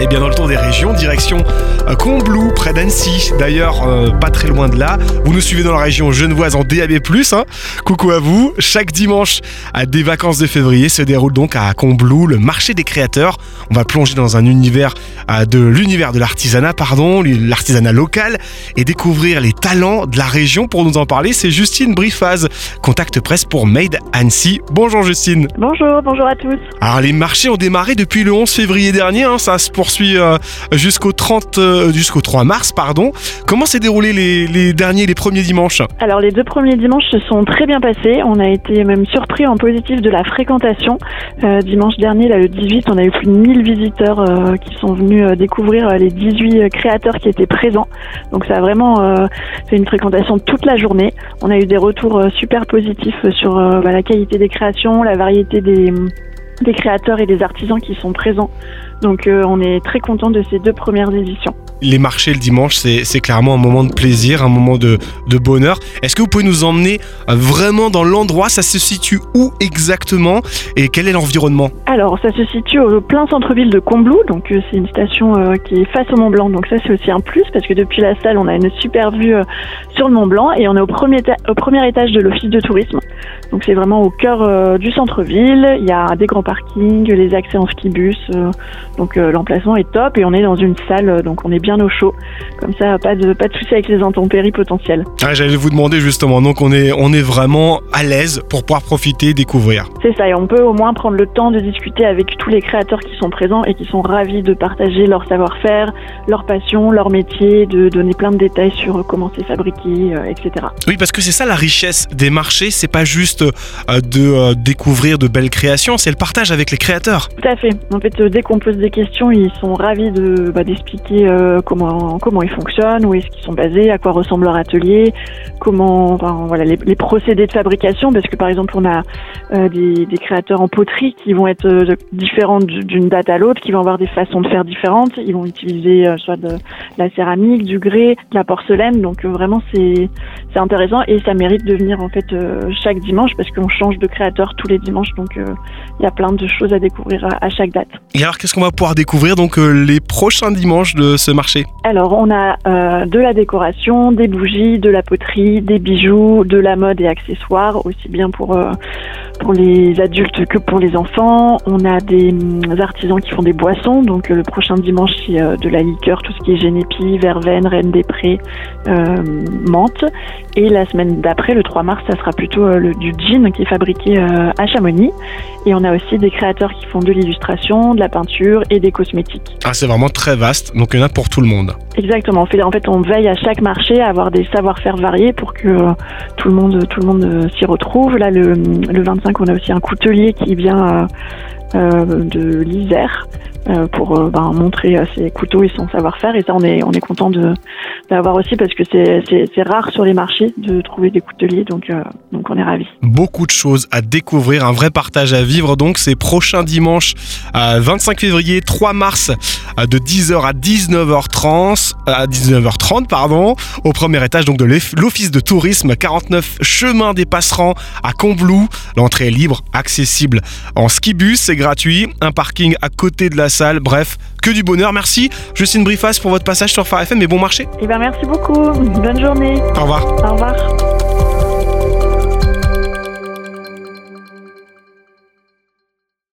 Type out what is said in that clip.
Et bien dans le tour des régions, direction euh, Combloux, près d'Annecy. D'ailleurs, euh, pas très loin de là. Vous nous suivez dans la région genevoise en DAB+. Hein. Coucou à vous. Chaque dimanche à des vacances de février se déroule donc à Combloux le marché des créateurs. On va plonger dans un univers euh, de l'univers de l'artisanat, pardon, l'artisanat local et découvrir les talents de la région. Pour nous en parler, c'est Justine Brifaz, contact presse pour Made Annecy. Bonjour Justine. Bonjour, bonjour à tous. Alors les marchés ont démarré depuis le 11 février dernier. Hein. Ça se poursuit euh, jusqu'au 30, euh, jusqu'au 3 mars, pardon. Comment s'est déroulé les, derniers, les premiers dimanches? Alors les deux premiers dimanches se sont très bien passés. On a été même surpris en positif de la fréquentation. Euh, dimanche dernier, là, le 18, on a eu plus de 1000 visiteurs qui sont venus découvrir les 18 créateurs qui étaient présents. Donc ça a vraiment fait une fréquentation toute la journée. On a eu des retours super positifs sur bah, la qualité des créations, la variété des créateurs et des artisans qui sont présents. Donc euh, on est très content de ces deux premières éditions. Les marchés le dimanche, c'est clairement un moment de plaisir, un moment de, bonheur. Est-ce que vous pouvez nous emmener euh, vraiment dans l'endroit? Ça se situe où exactement? Et quel est l'environnement? Alors ça se situe au plein centre-ville de Combloux, donc euh, c'est une station qui est face au Mont Blanc, donc ça c'est aussi un plus parce que depuis la salle on a une super vue sur le Mont Blanc et on est au premier, au premier étage de l'office de tourisme. Donc c'est vraiment au cœur du centre-ville. Il y a des grands parkings, les accès en skibus. Donc euh, l'emplacement est top et on est dans une salle, euh, donc on est bien au chaud. Comme ça, pas de pas de souci avec les intempéries potentielles. Ah, J'allais vous demander justement, donc on est on est vraiment à l'aise pour pouvoir profiter, découvrir. C'est ça, et on peut au moins prendre le temps de discuter avec tous les créateurs qui sont présents et qui sont ravis de partager leur savoir-faire, leur passion, leur métier, de donner plein de détails sur comment c'est fabriqué, euh, etc. Oui, parce que c'est ça la richesse des marchés, c'est pas juste de découvrir de belles créations, c'est le partage avec les créateurs. Tout à fait. En fait, dès qu'on pose des questions, ils sont ravis de bah, d'expliquer euh, comment ils fonctionnent, où est-ce qu'ils sont basés, à quoi ressemble leur atelier, comment voilà les, procédés de fabrication, parce que par exemple on a euh, des, créateurs en poterie qui vont être euh, différents d'une date à l'autre, qui vont avoir des façons de faire différentes. Ils vont utiliser soit de, la céramique, du grès, de la porcelaine, donc vraiment c'est c'est intéressant et ça mérite de venir en fait chaque dimanche parce qu'on change de créateur tous les dimanches, donc il y a plein de choses à découvrir à, chaque date. Et alors qu'est-ce qu'on va pouvoir découvrir donc euh, les prochains dimanches de ce marché Alors on a euh, de la décoration, des bougies, de la poterie, des bijoux, de la mode et accessoires, aussi bien pour euh, pour les adultes que pour les enfants. On a des mm, artisans qui font des boissons, donc le prochain dimanche c'est de la liqueur, tout ce qui est génépi, verveine, reine des prés, menthe. Et la semaine d'après, le 3 mars, ça sera plutôt le, du gin qui est fabriqué à Chamonix. Et on a aussi des créateurs qui font de l'illustration, de la peinture et des cosmétiques. Ah, c'est vraiment très vaste, donc il y en a pour le monde. Exactement. En fait, en fait on veille à chaque marché à avoir des savoir-faire variés pour que euh, tout le monde, tout le monde euh, s'y retrouve. Là, le, le 25, on a aussi un coutelier qui vient euh, de l'Isère. Euh, pour euh, ben, montrer euh, ses couteaux et son savoir-faire. Et ça, on est, on est content d'avoir aussi parce que c'est rare sur les marchés de trouver des couteliers, donc, donc on est ravis. Beaucoup de choses à découvrir, un vrai partage à vivre. Donc, c'est prochain dimanche, 25 février, 3 mars, de 10h à 19h30, à 19h30, pardon, au premier étage donc de l'Office de tourisme 49 chemin des Passerands à Combloux. L'entrée est libre, accessible en skibus, c'est gratuit, un parking à côté de la salle. Bref, que du bonheur. Merci Justine Brifas pour votre passage sur Phare FM et bon marché. Eh ben merci beaucoup. Bonne journée. Au revoir. Au revoir.